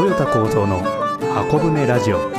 トヨタ構造の箱舟ラジオ。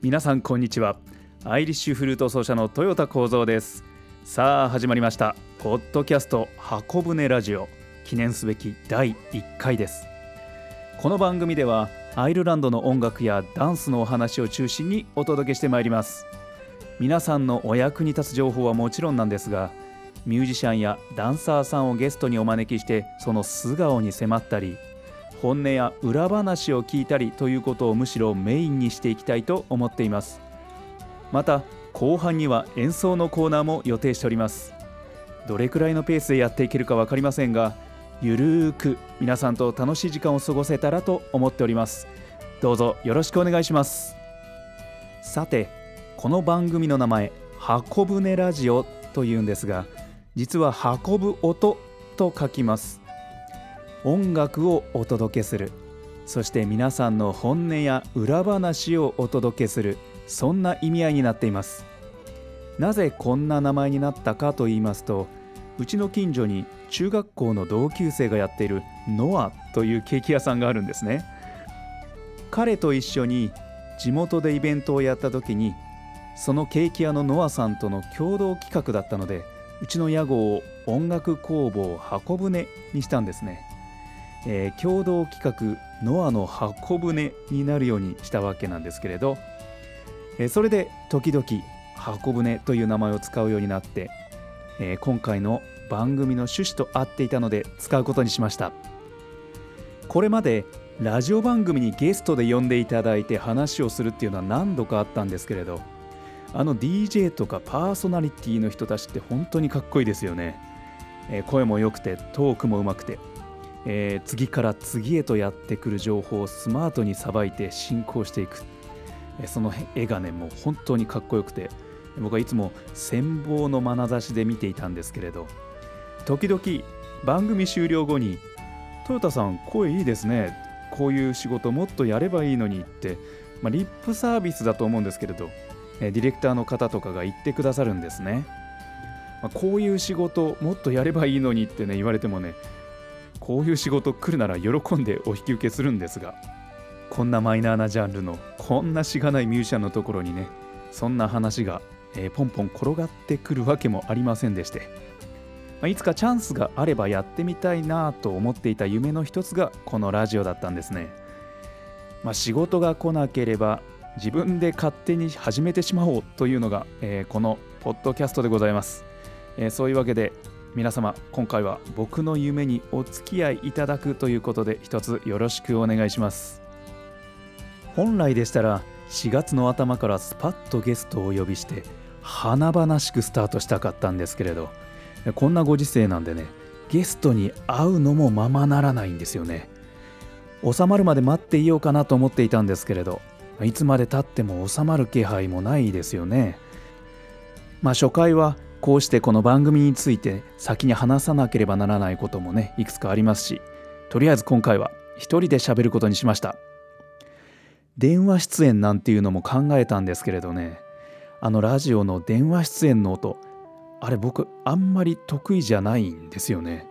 皆さんこんにちは。アイリッシュフルート奏者のトヨタ構造です。さあ始まりました。ポッドキャスト箱舟ラジオ。記念すべき第1回です。この番組ではアイルランドの音楽やダンスのお話を中心にお届けしてまいります。皆さんのお役に立つ情報はもちろんなんですがミュージシャンやダンサーさんをゲストにお招きしてその素顔に迫ったり本音や裏話を聞いたりということをむしろメインにしていきたいと思っています。また後半には演奏のコーナーも予定しております。どれくらいのペースでやっていけるか分かりませんがゆるーく皆さんと楽しい時間を過ごせたらと思っております。どうぞよろしくお願いします。さてこの番組の名前「箱舟ラジオ」というんですが実は運ぶ音と書きます。音楽をお届けする。そして皆さんの本音や裏話をお届けする。そんな意味合いになっています。なぜこんな名前になったかと言いますとうちの近所に中学校の同級生がやっているノアというケーキ屋さんがあるんですね。彼と一緒に地元でイベントをやった時にそのケーキ屋のノアさんとの共同企画だったのでうちの屋号を音楽工房箱舟にしたんですね、えー、共同企画ノアの箱舟になるようにしたわけなんですけれど、えー、それで時々箱舟という名前を使うようになって、えー、今回の番組の趣旨と合っていたので使うことにしました。これまでラジオ番組にゲストで呼んでいただいて話をするっていうのは何度かあったんですけれどあの DJ とかパーソナリティの人たちって本当にかっこいいですよね、えー、声も良くてトークもうまくて、えー、次から次へとやってくる情報をスマートにさばいて進行していく、えー、その絵がねもう本当にかっこよくて僕はいつも羨望の眼差しで見ていたんですけれど時々番組終了後に「トヨタさん声いいですね。こういう仕事もっとやればいいのに」って、まあ、リップサービスだと思うんですけれどディレクターの方とかが言ってくださるんですね。まあ、こういう仕事もっとやればいいのにってね言われてもねこういう仕事来るなら喜んでお引き受けするんですがこんなマイナーなジャンルのこんなしがないミュージシャンのところにねそんな話が、えー、ポンポン転がってくるわけもありませんでして、まあ、いつかチャンスがあればやってみたいなと思っていた夢の一つがこのラジオだったんですね。まあ、仕事が来なければ自分で勝手に始めてしまおうというのが、えー、このポッドキャストでございます、えー、そういうわけで皆様今回は僕の夢にお付き合いいただくということで一つよろしくお願いします。本来でしたら4月の頭からスパッとゲストをお呼びして華々しくスタートしたかったんですけれどこんなご時世なんでねゲストに会うのもままならないんですよね。収まるまで待っていようかなと思っていたんですけれどいつまでたっても収まる気配もないですよね。まあ初回はこうしてこの番組について先に話さなければならないこともねいくつかありますしとりあえず今回は一人で喋ることにしました。電話出演なんていうのも考えたんですけれどね。あのラジオの電話出演の音あれ僕あんまり得意じゃないんですよね。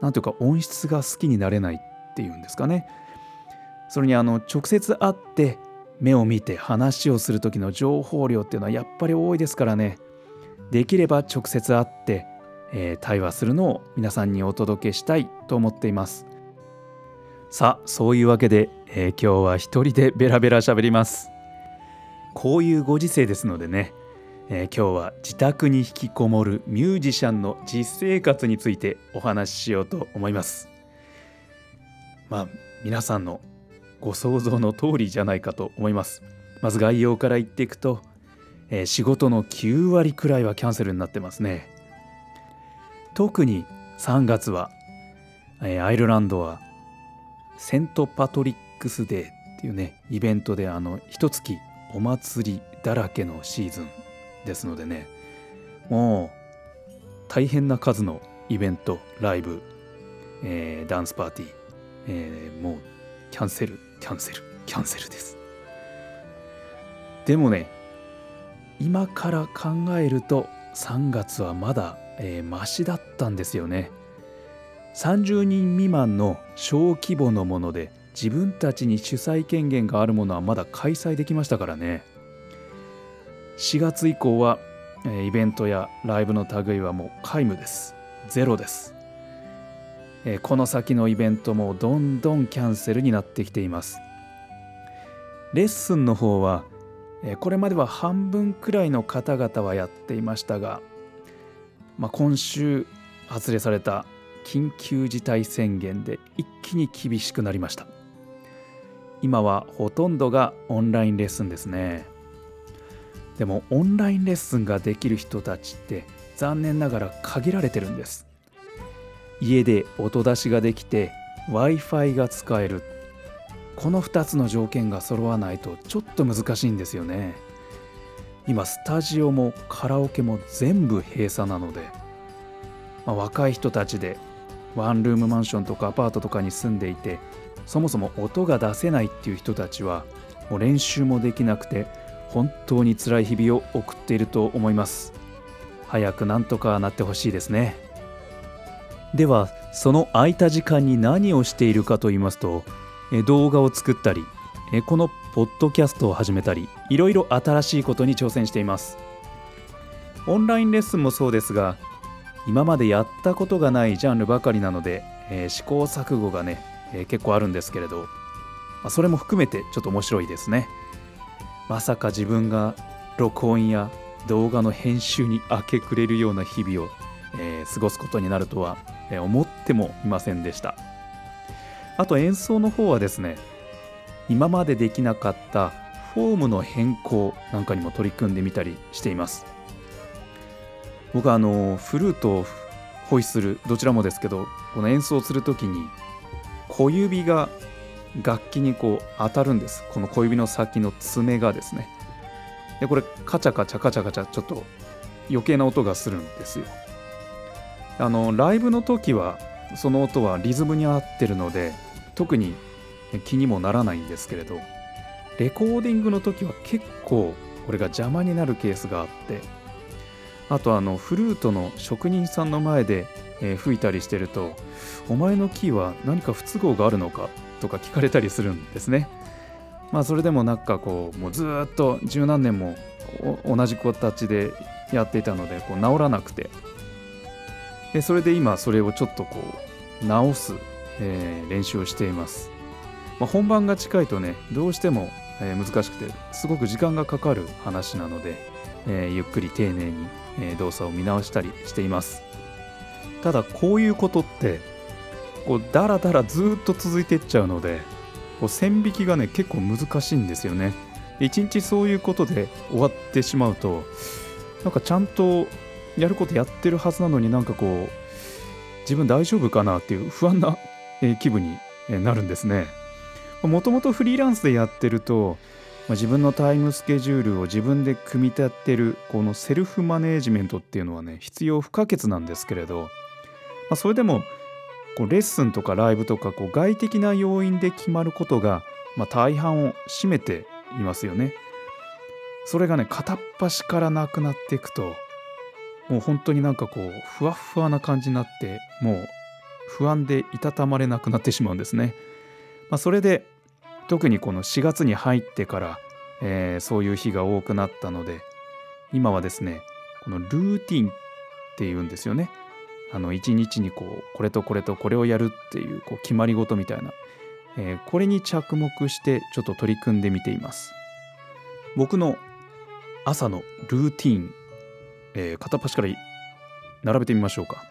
なんというか音質が好きになれないっていうんですかね。それにあの直接会って目を見て話をする時の情報量っていうのはやっぱり多いですからね。できれば直接会って、えー、対話するのを皆さんにお届けしたいと思っています。さあそういうわけで、えー、今日は一人でベラベラ喋ります。こういうご時世ですのでね、えー、今日は自宅に引きこもるミュージシャンの実生活についてお話ししようと思います。まあ皆さんのご想像の通りじゃないかと思います。まず概要から言っていくと、えー、仕事の9割くらいはキャンセルになってますね。特に3月は、えー、アイルランドはセントパトリックスデーっていうねイベントであの一月お祭りだらけのシーズンですのでね。もう大変な数のイベントライブ、えー、ダンスパーティー、えー、もうキャンセルキャンセルキャンセルです。でもね今から考えると3月はまだ、えー、マシだったんですよね。30人未満の小規模のもので自分たちに主催権限があるものはまだ開催できましたからね。4月以降はイベントやライブの類はもう皆無です。ゼロです。この先のイベントもどんどんキャンセルになってきています。レッスンの方はこれまでは半分くらいの方々はやっていましたが、まあ、今週発令された緊急事態宣言で一気に厳しくなりました。今はほとんどがオンラインレッスンですね。でもオンラインレッスンができる人たちって残念ながら限られてるんです。家で音出しができて w i f i が使える。この2つの条件が揃わないとちょっと難しいんですよね。今スタジオもカラオケも全部閉鎖なので、まあ、若い人たちでワンルームマンションとかアパートとかに住んでいてそもそも音が出せないっていう人たちはもう練習もできなくて本当に辛い日々を送っていると思います。早くなんとかなってほしいですね。ではその空いた時間に何をしているかと言いますと動画を作ったりこのポッドキャストを始めたりいろいろ新しいことに挑戦しています。オンラインレッスンもそうですが今までやったことがないジャンルばかりなので、え、試行錯誤がね、え、結構あるんですけれど、ま、それも含めてちょっと面白いですね。まさか自分が録音や動画の編集に明け暮れるような日々を、えー、過ごすことになるとは、思ってもいませんでした。あと演奏の方はですね今までできなかったフォームの変更なんかにも取り組んでみたりしています。僕はあのフルートホイッスルどちらもですけどこの演奏する時に小指が楽器にこう当たるんです。この小指の先の爪がですね。でこれカチャカチャカチャカチャちょっと余計な音がするんですよ。あのライブの時はその音はリズムに合ってるので特に気にもならないんですけれどレコーディングの時は結構これが邪魔になるケースがあってあとあのフルートの職人さんの前で、え、吹いたりしてると「お前のキーは何か不都合があるのか?」とか聞かれたりするんですね。まあそれでもなんかこうもうずっと十何年も同じ形でやっていたのでこう治らなくてでそれで今それをちょっとこう直す、えー、練習をしています。まあ、本番が近いとねどうしても、えー、難しくてすごく時間がかかる話なので、えー、ゆっくり丁寧に、え動作を見直したりしていますただこういうことってこうだらだらずっと続いていっちゃうのでこう線引きがね結構難しいんですよね一日そういうことで終わってしまうとなんかちゃんとやることやってるはずなのになんかこう自分大丈夫かなっていう不安な気分になるんですねもともとフリーランスでやってると自分のタイムスケジュールを自分で組み立てるこのセルフマネージメントっていうのはね必要不可欠なんですけれど、まあ、それでもこうレッスンとかライブとかこう外的な要因で決まることが、まあ、大半を占めていますよね。それがね片っ端からなくなっていくともう本当になんかこうふわふわな感じになってもう不安でいたたまれなくなってしまうんですね。まあ、それで特にこの4月に入ってから、えー、そういう日が多くなったので今はですねこのルーティンっていうんですよね。あの一日にこうこれとこれとこれをやるっていうこう決まり事みたいな、えー、これに着目してちょっと取り組んでみています。僕の朝のルーティン、えー、片っ端から並べてみましょうか。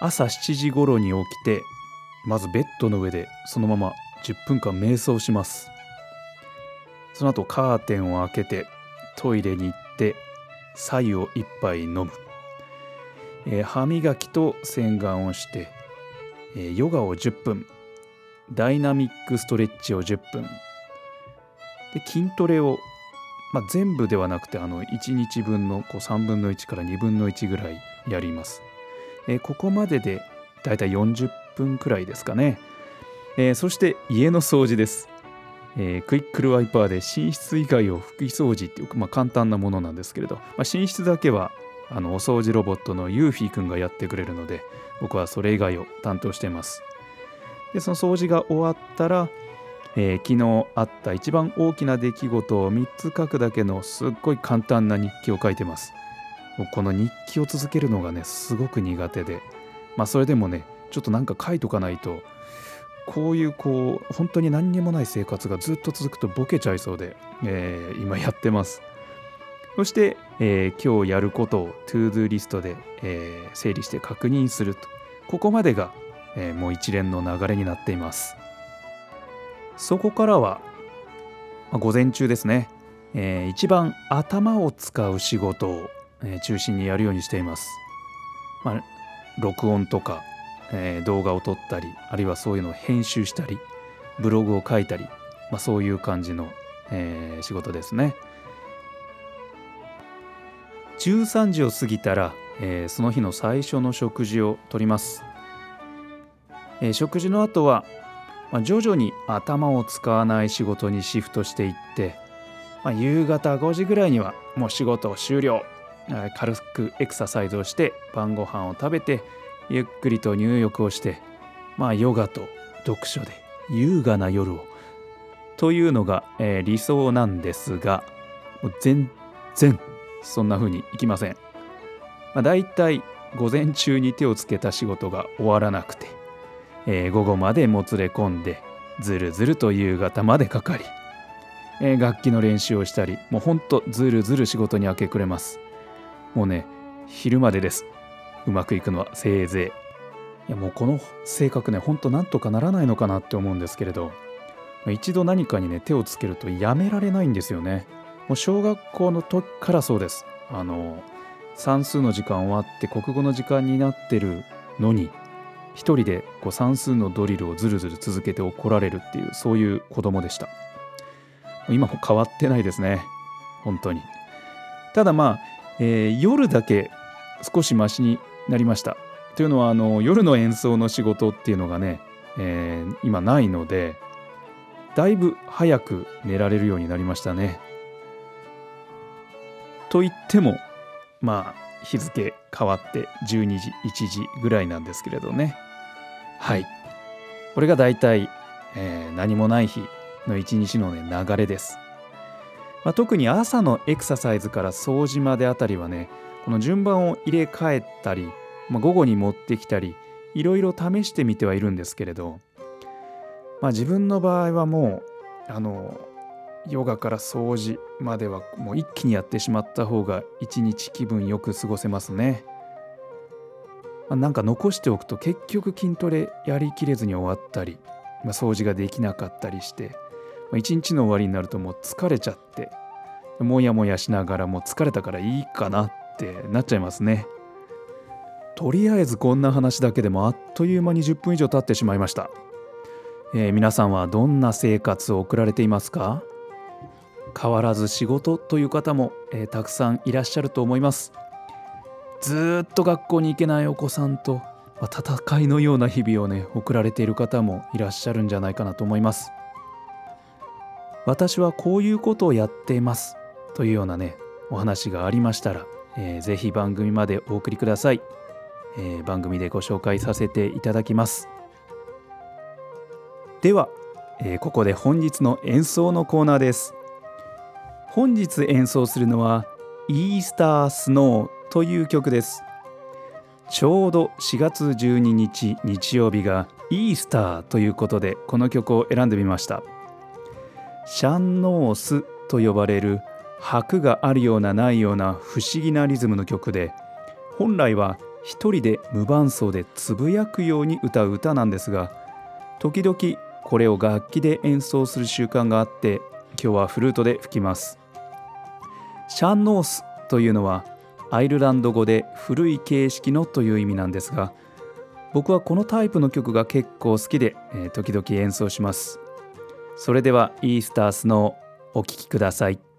朝7時頃に起きてまずベッドの上でそのまま10分間瞑想します。その後カーテンを開けてトイレに行って白湯を一杯飲む、えー、歯磨きと洗顔をして、えー、ヨガを10分。ダイナミックストレッチを10分。で筋トレを、まあ、全部ではなくてあの1日分のこう3分の1から2分の1ぐらいやります、えー、ここまででだいたい40分くらいですかね。えー、そして家の掃除です、えー、クイックルワイパーで寝室以外を拭き掃除っていう、まあ、簡単なものなんですけれど、まあ、寝室だけはあのお掃除ロボットのユーフィーくんがやってくれるので僕はそれ以外を担当しています。でその掃除が終わったら、えー、昨日あった一番大きな出来事を3つ書くだけのすっごい簡単な日記を書いてます。この日記を続けるのがねすごく苦手で。まあそれでもねちょっとなんか書いとかないとこういうこう本当に何にもない生活がずっと続くとボケちゃいそうで、えー、今やってます。そして、えー、今日やることを ToDo リストで、えー、整理して確認すると。ここまでが、えもう一連の流れになっています。そこからは、まあ、午前中ですね、え一番頭を使う仕事を、え中心にやるようにしています、まあ、録音とかえー、動画を撮ったりあるいはそういうのを編集したりブログを書いたり、まあ、そういう感じの、えー、仕事ですね。13時を過ぎたら、えー、その日の最初の食事をとります、え、食事の後は、まあ、徐々に頭を使わない仕事にシフトしていって、まあ、夕方5時ぐらいにはもう仕事終了。軽くエクササイズをして晩ご飯を食べてゆっくりと入浴をしてまあヨガと読書で優雅な夜を。というのが、えー、理想なんですが全然そんな風にいきません、まあ、だいたい午前中に手をつけた仕事が終わらなくて、えー、午後までもつれ込んでずるずると夕方までかかり、えー、楽器の練習をしたりもうほんとずるずる仕事に明け暮れますもうね昼までですうまくいくのはせいぜい。いやもうこの性格ね、ほんとなんとかならないのかなって思うんですけれど、一度何かにね、手をつけるとやめられないんですよね。もう小学校の時からそうです。あの、算数の時間終わって国語の時間になってるのに、一人でこう算数のドリルをずるずる続けて怒られるっていう、そういう子供でした。今も変わってないですね。本当に。ただまあ、えー、夜だけ少しマシになりました。というのはあの夜の演奏の仕事っていうのがね、えー、今ないのでだいぶ早く寝られるようになりましたね。と言ってもまあ日付変わって12時1時ぐらいなんですけれどね。はい。これがだいたい、えー、何もない日の一日の、ね、流れです、まあ、特に朝のエクササイズから掃除まであたりはねこの順番を入れ替えたり、まあ、午後に持ってきたりいろいろ試してみてはいるんですけれど、まあ、自分の場合はもうあのヨガから掃除まではもう一気にやってしまった方が一日気分よく過ごせますね。まあ、なんか残しておくと結局筋トレやりきれずに終わったり、まあ、掃除ができなかったりして、まあ、一日の終わりになるともう疲れちゃってもやもやしながらもう疲れたからいいかなってなっちゃいますね。とりあえずこんな話だけでもあっという間に10分以上経ってしまいました、えー、皆さんはどんな生活を送られていますか？変わらず仕事という方も、えー、たくさんいらっしゃると思います。ずっと学校に行けないお子さんと、まあ、戦いのような日々をね送られている方もいらっしゃるんじゃないかなと思います。私はこういうことをやっていますというようなねお話がありましたらえー、ぜひ番組までお送りください、えー、番組でご紹介させていただきます。では、えー、ここで本日の演奏のコーナーです。本日演奏するのはイースタースノーという曲です。ちょうど4月12日日曜日がイースターということでこの曲を選んでみました。シャンノースと呼ばれる拍があるようなないような不思議なリズムの曲で本来は一人で無伴奏でつぶやくように歌う歌なんですが時々これを楽器で演奏する習慣があって今日はフルートで吹きます。シャンノースというのはアイルランド語で古い形式のという意味なんですが僕はこのタイプの曲が結構好きで、えー、時々演奏します。それではイースタースノーお聴きください。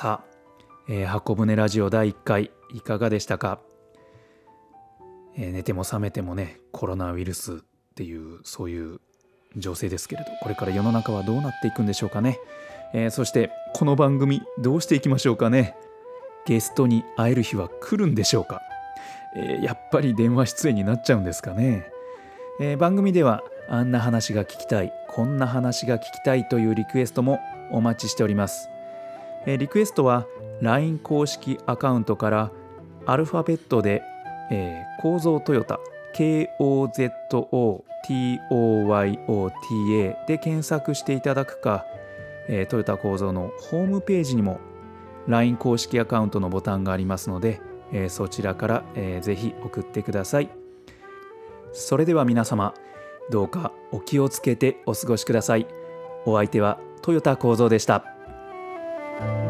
さあ、えー、箱舟ラジオ第1回いかがでしたか、えー、寝ても覚めてもねコロナウイルスっていうそういう情勢ですけれどこれから世の中はどうなっていくんでしょうかね、えー、そしてこの番組どうしていきましょうかね？ゲストに会える日は来るんでしょうか、えー、やっぱり電話出演になっちゃうんですかね、えー、番組ではあんな話が聞きたいこんな話が聞きたいというリクエストもお待ちしております、え、リクエストは LINE 公式アカウントからアルファベットで、えー、構造トヨタ KOZOTOYOTA で検索していただくか、えー、トヨタ構造のホームページにも LINE 公式アカウントのボタンがありますので、えー、そちらから、えー、ぜひ送ってくださいそれでは皆様どうかお気をつけてお過ごしくださいお相手はトヨタ構造でした。Thank you.